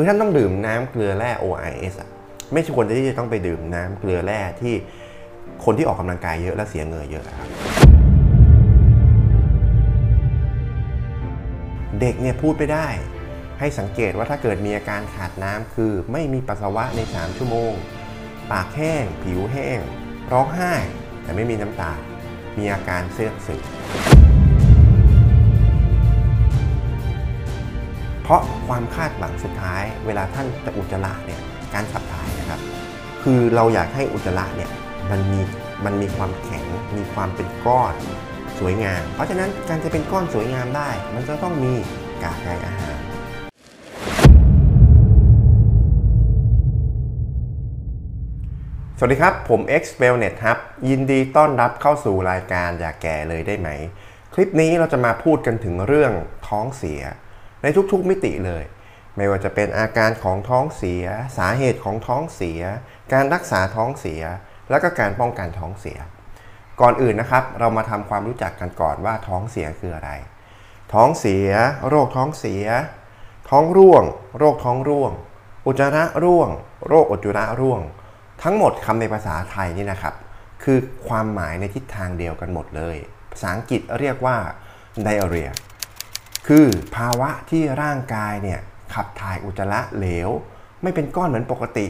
คือท่านต้องดื่มน้ำเกลือแร่ ORS อะไม่ใช่ควรที่จะต้องไปดื่มน้ำเกลือแร่ที่คนที่ออกกำลังกายเยอะและเสียเงื่อเยอะครับ เด็กเนี่ยพูดไปได้ ให้สังเกตว่าถ้าเกิดมีอาการขาดน้ำคือ ไม่มีปัสสาวะใน 3 ชั่วโมง ปากแห้ง ผิวแห้ง ร้องไห้ แต่ไม่มีน้ำตา มีอาการเสื่อมสึม เพราะความคาดหวังสุดท้าย เวลาท่านจะอุจจาระเนี่ยการขับถ่ายนะครับ คือเราอยากให้อุจจาระเนี่ยมันมีมันมีความแข็งมีความเป็นก้อนสวยงาม เพราะฉะนั้นการจะเป็นก้อนสวยงามได้ มันจะต้องมีกากใยอาหารสวัสดีครับ ผม X Wellness ครับ ยินดีต้อนรับเข้าสู่รายการอย่าแก่เลยได้ไหม คลิปนี้เราจะมาพูดกันถึงเรื่องท้องเสีย ในทุกๆมิติเลย ไม่ว่าจะเป็นอาการของท้องเสีย สาเหตุของท้องเสีย การรักษาท้องเสีย แล้วก็การป้องกันท้องเสีย ก่อนอื่นนะครับ เรามาทำความรู้จักกันก่อนว่าท้องเสียคืออะไร ท้องเสีย โรคท้องเสีย ท้องร่วง โรคท้องร่วง อุจจาระร่วง โรคอุจจาระร่วง ทั้งหมดคำในภาษาไทยนี่นะครับ คือความหมายในทิศทางเดียวกันหมดเลย ภาษาอังกฤษเรียกว่า diarrhea คือภาวะที่ร่างกายเนี่ยขับถ่ายอุจจาระเหลว ไม่เป็นก้อนเหมือนปกติ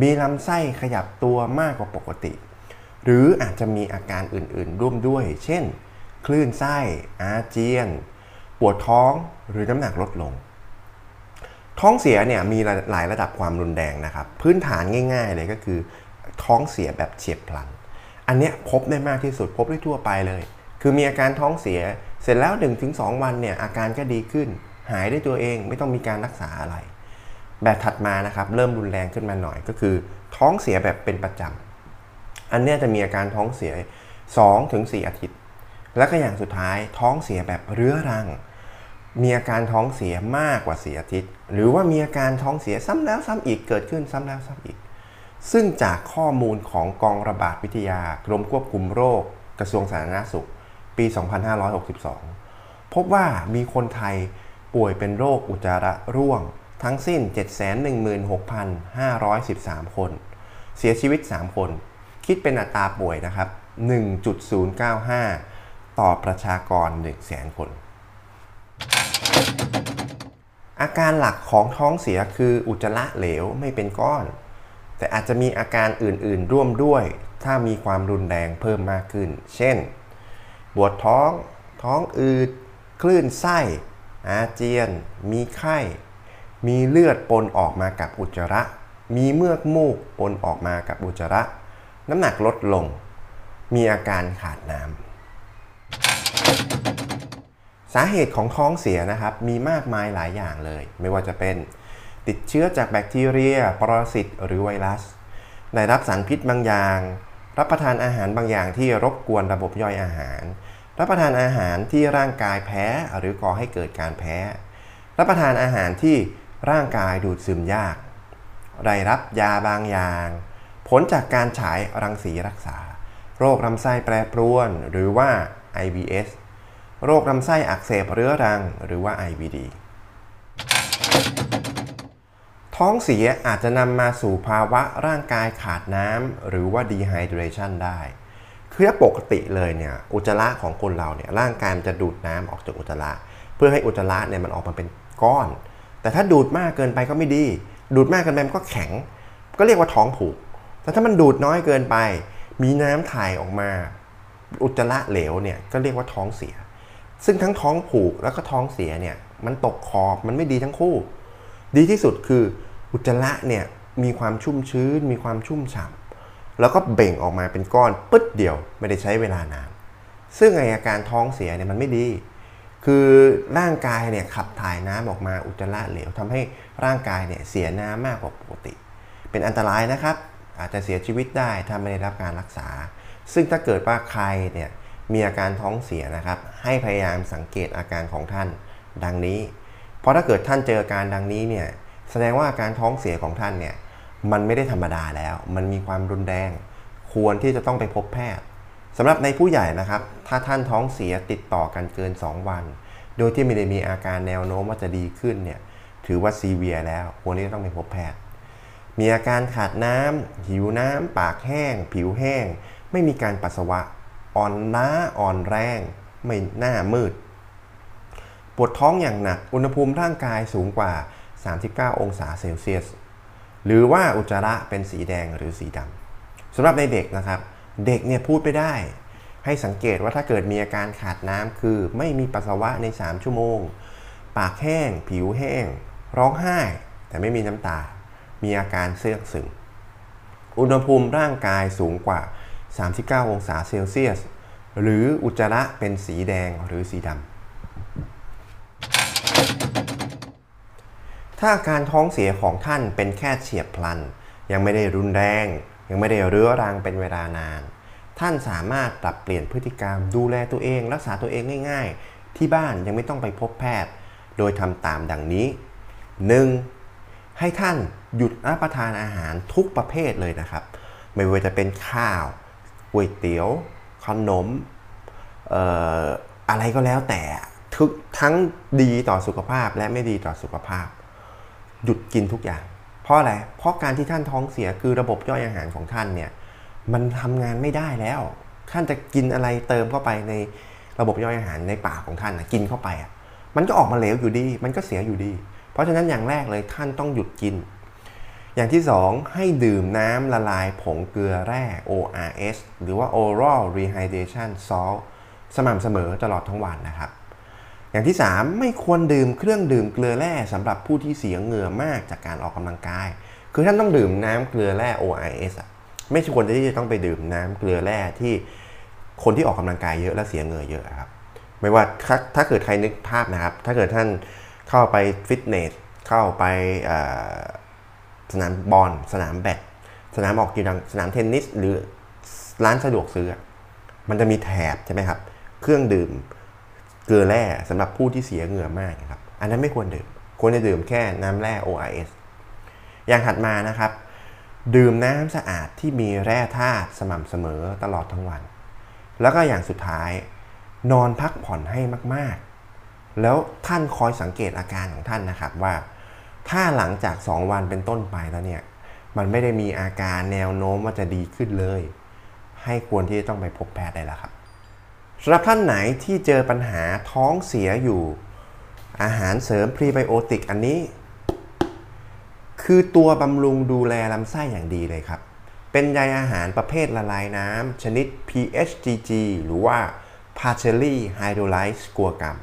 มีลำไส้ขยับตัวมากกว่าปกติ หรืออาจจะมีอาการอื่นๆร่วมด้วย เช่น คลื่นไส้ อาเจียน ปวดท้องหรือน้ำหนักลดลง ท้องเสียเนี่ยมีหลายระดับความรุนแรงนะครับ พื้นฐานง่าย ๆ เลยก็คือ ท้องเสียแบบเฉียบพลัน อันเนี้ยพบได้มากที่สุดพบได้ทั่วไปเลย คือมีอาการท้องเสีย เสร็จแล้ว 1-2 วันเนี่ยอาการก็ดีขึ้น หายได้ตัวเองไม่ต้องมีการรักษาอะไร แบบถัดมานะครับเริ่มรุนแรงขึ้นมาหน่อยก็คือ ท้องเสียแบบเป็นประจำอันนี้จะมีอาการท้องเสีย 2-4 อาทิตย์ แล้วก็อย่างสุดท้ายท้องเสียแบบเรื้อรัง มีอาการท้องเสียมากกว่า 4 อาทิตย์ หรือว่ามีอาการท้องเสียซ้ำแล้วซ้ำอีกเกิดขึ้นซ้ำแล้วซ้ำอีก ซึ่งจากข้อมูลของกองระบาดวิทยากรมควบคุมโรค กระทรวงสาธารณสุข ปี 2562 พบว่ามีคนไทยป่วยเป็นโรคอุจจาระร่วง ทั้งสิ้น 716,513 คน เสียชีวิต 3 คน คิดเป็นอัตราป่วยนะครับ 1.095 ต่อประชากร 100,000 คน อาการหลักของท้องเสียคืออุจจาระเหลวไม่เป็นก้อน แต่อาจจะมีอาการอื่นๆ ร่วมด้วย ถ้ามีความรุนแรงเพิ่มมากขึ้น เช่น ปวดท้อง ท้องอืด คลื่นไส้ อาเจียน มีไข้ มีเลือดปนออกมากับอุจจาระ มีเมือกมูกปนออกมากับอุจจาระ น้ำหนักลดลง มีอาการขาดน้ำ สาเหตุของท้องเสียนะครับ มีมากมายหลายอย่างเลย ไม่ว่าจะเป็นติดเชื้อจากแบคทีเรีย ปรสิต หรือไวรัส ได้รับสารพิษบางอย่าง รับประทานอาหารบางอย่างที่รบกวนระบบย่อยอาหาร รับประทานอาหารที่ร่างกายแพ้หรือก่อให้เกิดการแพ้ รับประทานอาหารที่ร่างกายดูดซึมยาก ได้รับยาบางอย่าง ผลจากการฉายรังสีรักษา โรคลำไส้แปรปรวน หรือว่า IBS โรคลำไส้อักเสบเรื้อรัง หรือว่า IBD ท้องเสียอาจจะนำมาสู่ภาวะร่างกายขาดน้ำหรือว่า dehydration ได้ คือถ้าปกติเลยเนี่ยอุจจาระของคนเราเนี่ยร่างกายมันจะดูดน้ำออกจากอุจจาระ เพื่อให้อุจจาระเนี่ยมันออกมาเป็นก้อน แต่ถ้าดูดมากเกินไปก็ไม่ดี ดูดมากเกินไปมันก็แข็ง ก็เรียกว่าท้องผูก แต่ถ้ามันดูดน้อยเกินไป มีน้ำถ่ายออกมา อุจจาระเหลวเนี่ยก็เรียกว่าท้องเสีย ซึ่งทั้งท้องผูกแล้วก็ท้องเสียเนี่ยมันตกขอบมันไม่ดีทั้งคู่ ดีที่สุดคืออุจจาระเนี่ยมีความชุ่มชื้น มีความชุ่มฉ่ำแล้วก็เบ่งออกมาเป็นก้อนปึ๊ดเดียวไม่ได้ใช้เวลานานซึ่งไออาการท้องเสียเนี่ยมันไม่ดี คือร่างกายเนี่ยขับถ่ายน้ำออกมาอุจจาระเหลวทำให้ร่างกายเนี่ยเสียน้ำมากกว่าปกติ เป็นอันตรายนะครับ อาจจะเสียชีวิตได้ถ้าไม่ได้รับการรักษา ซึ่งถ้าเกิดว่าใครเนี่ยมีอาการท้องเสียนะครับ ให้พยายามสังเกตอาการของท่าน ดังนี้ เพราะถ้าเกิดท่านเจอการดังนี้เนี่ยแสดงว่าอาการท้องเสียของท่านเนี่ยมันไม่ได้ธรรมดาแล้ว มันมีความรุนแรง ควรที่จะต้องไปพบแพทย์สำหรับในผู้ใหญ่นะครับ ถ้าท่านท้องเสียติดต่อกันเกิน 2 วัน โดยที่ไม่ได้มีอาการแนวโน้มว่าจะดีขึ้นเนี่ยถือว่าซีเวียแล้ว ควรที่จะต้องไปพบแพทย์ มีอาการขาดน้ำหิวน้ำปากแห้ง ผิวแห้ง ไม่มีการปัสสาวะ อ่อนล้าอ่อนแรง ไม่หน้ามืด ปวดท้องอย่างหนัก อุณหภูมิร่างกายสูงกว่า 39 องศาเซลเซียส หรือว่าอุจจาระเป็นสีแดงหรือสีดำสำหรับในเด็กนะครับ เด็กเนี่ยพูดไปได้ ให้สังเกตว่าถ้าเกิดมีอาการขาดน้ำคือ ไม่มีปัสสาวะใน 3 ชั่วโมง ปากแห้ง ผิวแห้ง ร้องไห้ แต่ไม่มีน้ำตา มีอาการเสื่องซึมอุณหภูมิร่างกายสูงกว่า 39 องศาเซลเซียส หรืออุจจาระเป็นสีแดงหรือสีดำ ถ้าอาการท้องเสียของท่านเป็นแค่เฉียบพลัน ยังไม่ได้รุนแรง ยังไม่ได้เรื้อรังเป็นเวลานาน ท่านสามารถปรับเปลี่ยนพฤติกรรมดูแลตัวเอง รักษาตัวเองง่าย ๆ ที่บ้านยังไม่ต้องไปพบแพทย์ โดยทำตามดังนี้ 1. ให้ท่านหยุดรับประทานอาหารทุกประเภทเลยนะครับ ไม่ว่าจะเป็นข้าวก๋วยเตี๋ยว ขนมอออะไรก็แล้วแต่ทุกทั้งดีต่อสุขภาพและไม่ดีต่อสุขภาพ หยุดกินทุกอย่าง เพราะอะไร เพราะการที่ท่านท้องเสียคือระบบย่อยอาหารของท่านเนี่ยมันทำงานไม่ได้แล้ว ท่านจะกินอะไรเติมเข้าไปในระบบย่อยอาหารในปากของท่านนะกินเข้าไปอะมันก็ออกมาเหลวอยู่ดี มันก็เสียอยู่ดี เพราะฉะนั้นอย่างแรกเลยท่านต้องหยุดกิน อย่างที่ 2 ให้ดื่มน้ำละลายผงเกลือแร่ ORS หรือว่า Oral Rehydration Salt สม่ำเสมอตลอดทั้งวันนะครับ อย่างที่ 3 ไม่ควรดื่มเครื่องดื่มเกลือแร่สำหรับผู้ที่เสียเหงื่อมากจากการออกกำลังกาย คือท่านต้องดื่มน้ำเกลือแร่ ORS อะไม่ควรที่จะต้องไปดื่มน้ำเกลือแร่ที่คนที่ออกกำลังกายเยอะและเสียเหงื่อเยอะครับ ไม่ว่าถ้าถ้าเกิดใครนึกภาพนะครับ ถ้าเกิดท่านเข้าไปฟิตเนสเข้าไปสนามบอลสนามแบดสนามออกกีฬาสนามเทนนิส หรือร้านสะดวกซื้อ มันจะมีแถบใช่ไหมครับ เครื่องดื่ม เกลือแร่สำหรับผู้ที่เสียเหงื่อมากนะครับ อันนั้นไม่ควรดื่ม ควรจะดื่มแค่น้ำแร่ ORS อย่างถัดมานะครับ ดื่มน้ำสะอาดที่มีแร่ธาตุสม่ำเสมอตลอดทั้งวัน แล้วก็อย่างสุดท้าย นอนพักผ่อนให้มากๆ แล้วท่านคอยสังเกตอาการของท่านนะครับว่า ถ้าหลังจาก 2 วันเป็นต้นไปแล้วเนี่ยมันไม่ได้มีอาการแนวโน้มว่าจะดีขึ้นเลย ให้ควรที่จะต้องไปพบแพทย์ได้แล้วครับ สำหรับท่านไหนที่เจอปัญหาท้องเสียอยู่ อาหารเสริมพรีไบโอติกอันนี้ คือตัวบำรุงดูแลลำไส้อย่างดีเลยครับ เป็นใยอาหารประเภทละลายน้ำชนิด PHGG หรือว่า partially hydrolyzed กัวกรรม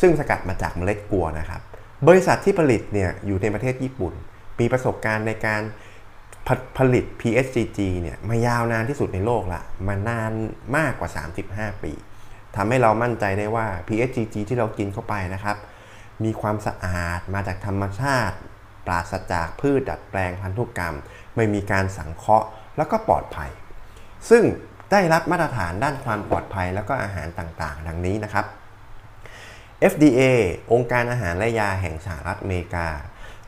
ซึ่งสกัดมาจากเมล็ดกัวนะครับ บริษัทที่ผลิตเนี่ยอยู่ในประเทศญี่ปุ่น มีประสบการณ์ในการ ผผลิต PSGG เนี่ยมายาวนานที่สุดในโลกละมานานมากกว่า 35 ปีทำให้เรามั่นใจได้ว่า PSGG ที่เรากินเข้าไปนะครับ มีความสะอาดมาจากธรรมชาติ ปราศจากพืชดัดแปลงพันธุกรรม ไม่มีการสังเคราะห์ แล้วก็ปลอดภัย ซึ่งได้รับมาตรฐานด้านความปลอดภัยแล้วก็อาหารต่างๆ ดังนี้นะครับ FDA องค์การอาหารและยาแห่งสหรัฐอเมริกา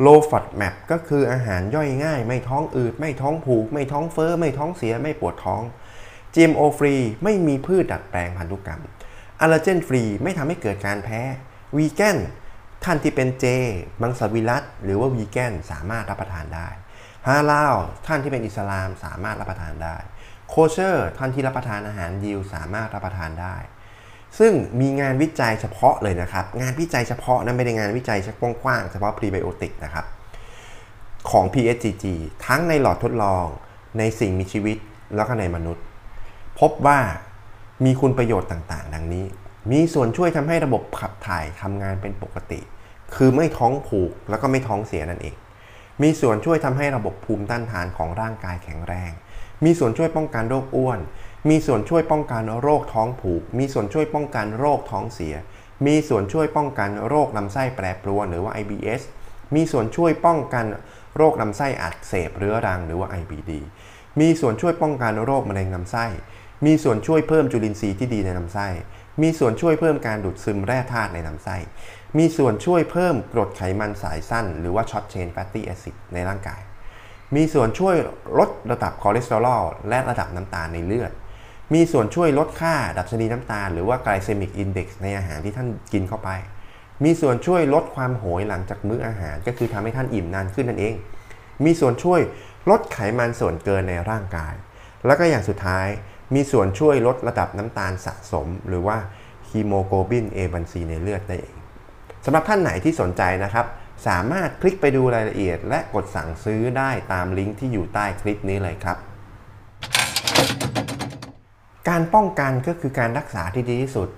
Low FODMAP ก็คืออาหารย่อยง่าย ไม่ท้องอืด ไม่ท้องผูก ไม่ท้องเฟอ้อ ไม่ท้องเสีย ไม่ปวดท้อง GMO ฟรีไม่มีพืชดัดแปลงพันธุกรรม a l l e r g e n ฟรีไม่ทำให้เกิดการแพ้วีแกนท่านที่เป็นเจมังสวิรัตหรือว่าวีแกนสามารถรับประทานได้ฮาลาลท่านที่เป็นอิสลามสามารถรับประทานได้ โคเชอร์ ท่านที่รับประทานอาหารยิวสามารถรับประทานได้ ซึ่งมีงานวิจัยเฉพาะเลยนะครับ งานวิจัยเฉพาะนั้นไม่ได้งานวิจัยกว้างเฉพาะพรีไบโอติกนะครับของ PSGG ทั้งในหลอดทดลองในสิ่งมีชีวิตแล้วก็ในมนุษย์ พบว่ามีคุณประโยชน์ต่างๆ ดังนี้ มีส่วนช่วยทำให้ระบบขับถ่ายทำงานเป็นปกติ คือไม่ท้องผูกแล้วก็ไม่ท้องเสียนั่นเอง มีส่วนช่วยทำให้ระบบภูมิต้านทานของร่างกายแข็งแรง มีส่วนช่วยป้องกันโรคอ้วน มีส่วนช่วยป้องกันโรคท้องผูก มีส่วนช่วยป้องกันโรคท้องเสีย มีส่วนช่วยป้องกันโรคลำไส้แปรปรวนหรือว่า IBS มีส่วนช่วยป้องกันโรคลำไส้อักเสบเรื้อรังหรือว่า IBD มีส่วนช่วยป้องกันโรคมะเร็งลำไส้ มีส่วนช่วยเพิ่มจุลินทรีย์ที่ดีในลำไส้ มีส่วนช่วยเพิ่มการดูดซึมแร่ธาตุในลำไส้ มีส่วนช่วยเพิ่มกรดไขมันสายสั้น หรือว่า short chain fatty acid ในร่างกาย มีส่วนช่วยลดระดับคอเลสเตอรอลและระดับน้ำตาลในเลือด มีส่วนช่วยลดค่าดัชนีน้ำตาล หรือว่า glycemic index ในอาหารที่ท่านกินเข้าไป มีส่วนช่วยลดความโหยหลังจากมื้ออาหาร ก็คือทำให้ท่านอิ่มนานขึ้นนั่นเอง มีส่วนช่วยลดไขมันส่วนเกินในร่างกาย แล้วก็อย่างสุดท้ายมีส่วนช่วยลดระดับน้ำตาลสะสม หรือว่าฮีโมโกลบิน A1C ในเลือดได้เองสำหรับท่านไหนที่สนใจนะครับ สามารถคลิกไปดูรายละเอียด และกดสั่งซื้อได้ตามลิงก์ที่อยู่ใต้คลิปนี้เลยครับ การป้องกันก็คือการรักษาที่ดีที่สุด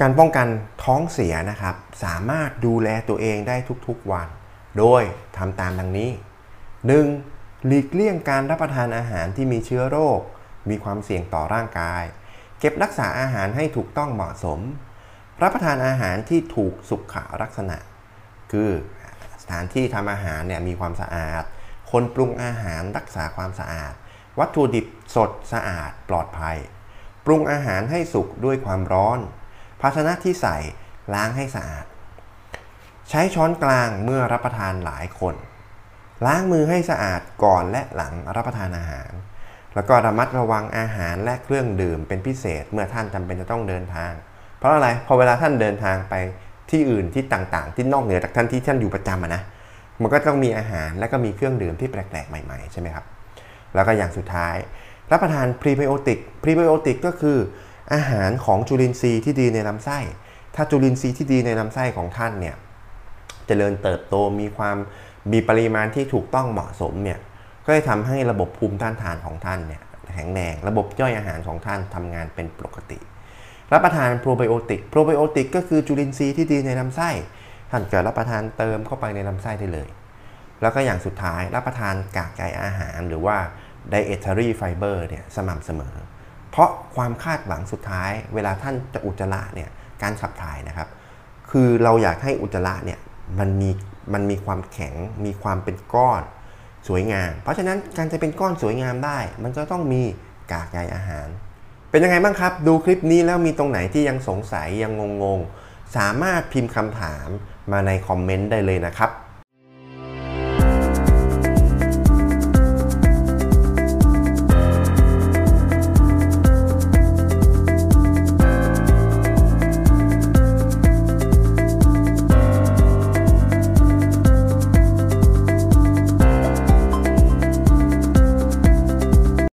การป้องกันท้องเสียนะครับ สามารถดูแลตัวเองได้ทุกๆวัน โดยทำตามดังนี้ 1. หลีกเลี่ยงการรับประทานอาหารที่มีเชื้อโรค มีความเสี่ยงต่อร่างกาย เก็บรักษาอาหารให้ถูกต้องเหมาะสม รับประทานอาหารที่ถูกสุขลักษณะ คือสถานที่ทำอาหารเนี่ยมีความสะอาด คนปรุงอาหารรักษาความสะอาด วัตถุดิบสดสะอาดปลอดภัย ปรุงอาหารให้สุกด้วยความร้อน ภาชนะที่ใส่ล้างให้สะอาด ใช้ช้อนกลางเมื่อรับประทานหลายคน ล้างมือให้สะอาดก่อนและหลังรับประทานอาหาร แล้วก็ระมัดระวังอาหารและเครื่องดื่มเป็นพิเศษเมื่อท่านจำเป็นจะต้องเดินทาง เพราะอะไรพอเวลาท่านเดินทางไปที่อื่นที่ต่างๆ ที่นอกเหนือจากที่ที่ท่านอยู่ประจำน่ะนะมันก็ต้องมีอาหารและก็มีเครื่องดื่มที่แปลกๆใหม่ๆใช่ไหมครับ แล้วก็อย่างสุดท้าย รับประทานพรีไบโอติกพรีไบโอติกก็คืออาหารของจุลินทรีย์ที่ดีในลำไส้ ถ้าจุลินทรีย์ที่ดีในลำไส้ของท่านเนี่ยจะเจริญเติบโตมีความมีปริมาณที่ถูกต้องเหมาะสมเนี่ยก็จะทำให้ระบบภูมิต้านทานของท่านเนี่ยแข็งแรงระบบย่อยอาหารของท่านทำงานเป็นปกติ รับประทานโปรไบโอติกโปรไบโอติกก็คือจุลินทรีย์ที่ดีในลำไส้ท่านจะรับประทานเติมเข้าไปในลำไส้ได้เลย แล้วก็อย่างสุดท้ายรับประทานกากใยอาหารหรือว่า dietary fiber เนี่ยสม่ำเสมอ เพราะความคาดหวังสุดท้าย เวลาท่านจะอุจจาระเนี่ยการขับถ่ายนะครับ คือเราอยากให้อุจจาระเนี่ยมันมีมันมีความแข็งมีความเป็นก้อนสวยงาม เพราะฉะนั้นการจะเป็นก้อนสวยงามได้ มันก็ต้องมีกากใยอาหาร เป็นยังไงบ้างครับ ดูคลิปนี้แล้วมีตรงไหนที่ยังสงสัยยังงงๆ สามารถพิมพ์คำถามมาในคอมเมนต์ได้เลยนะครับ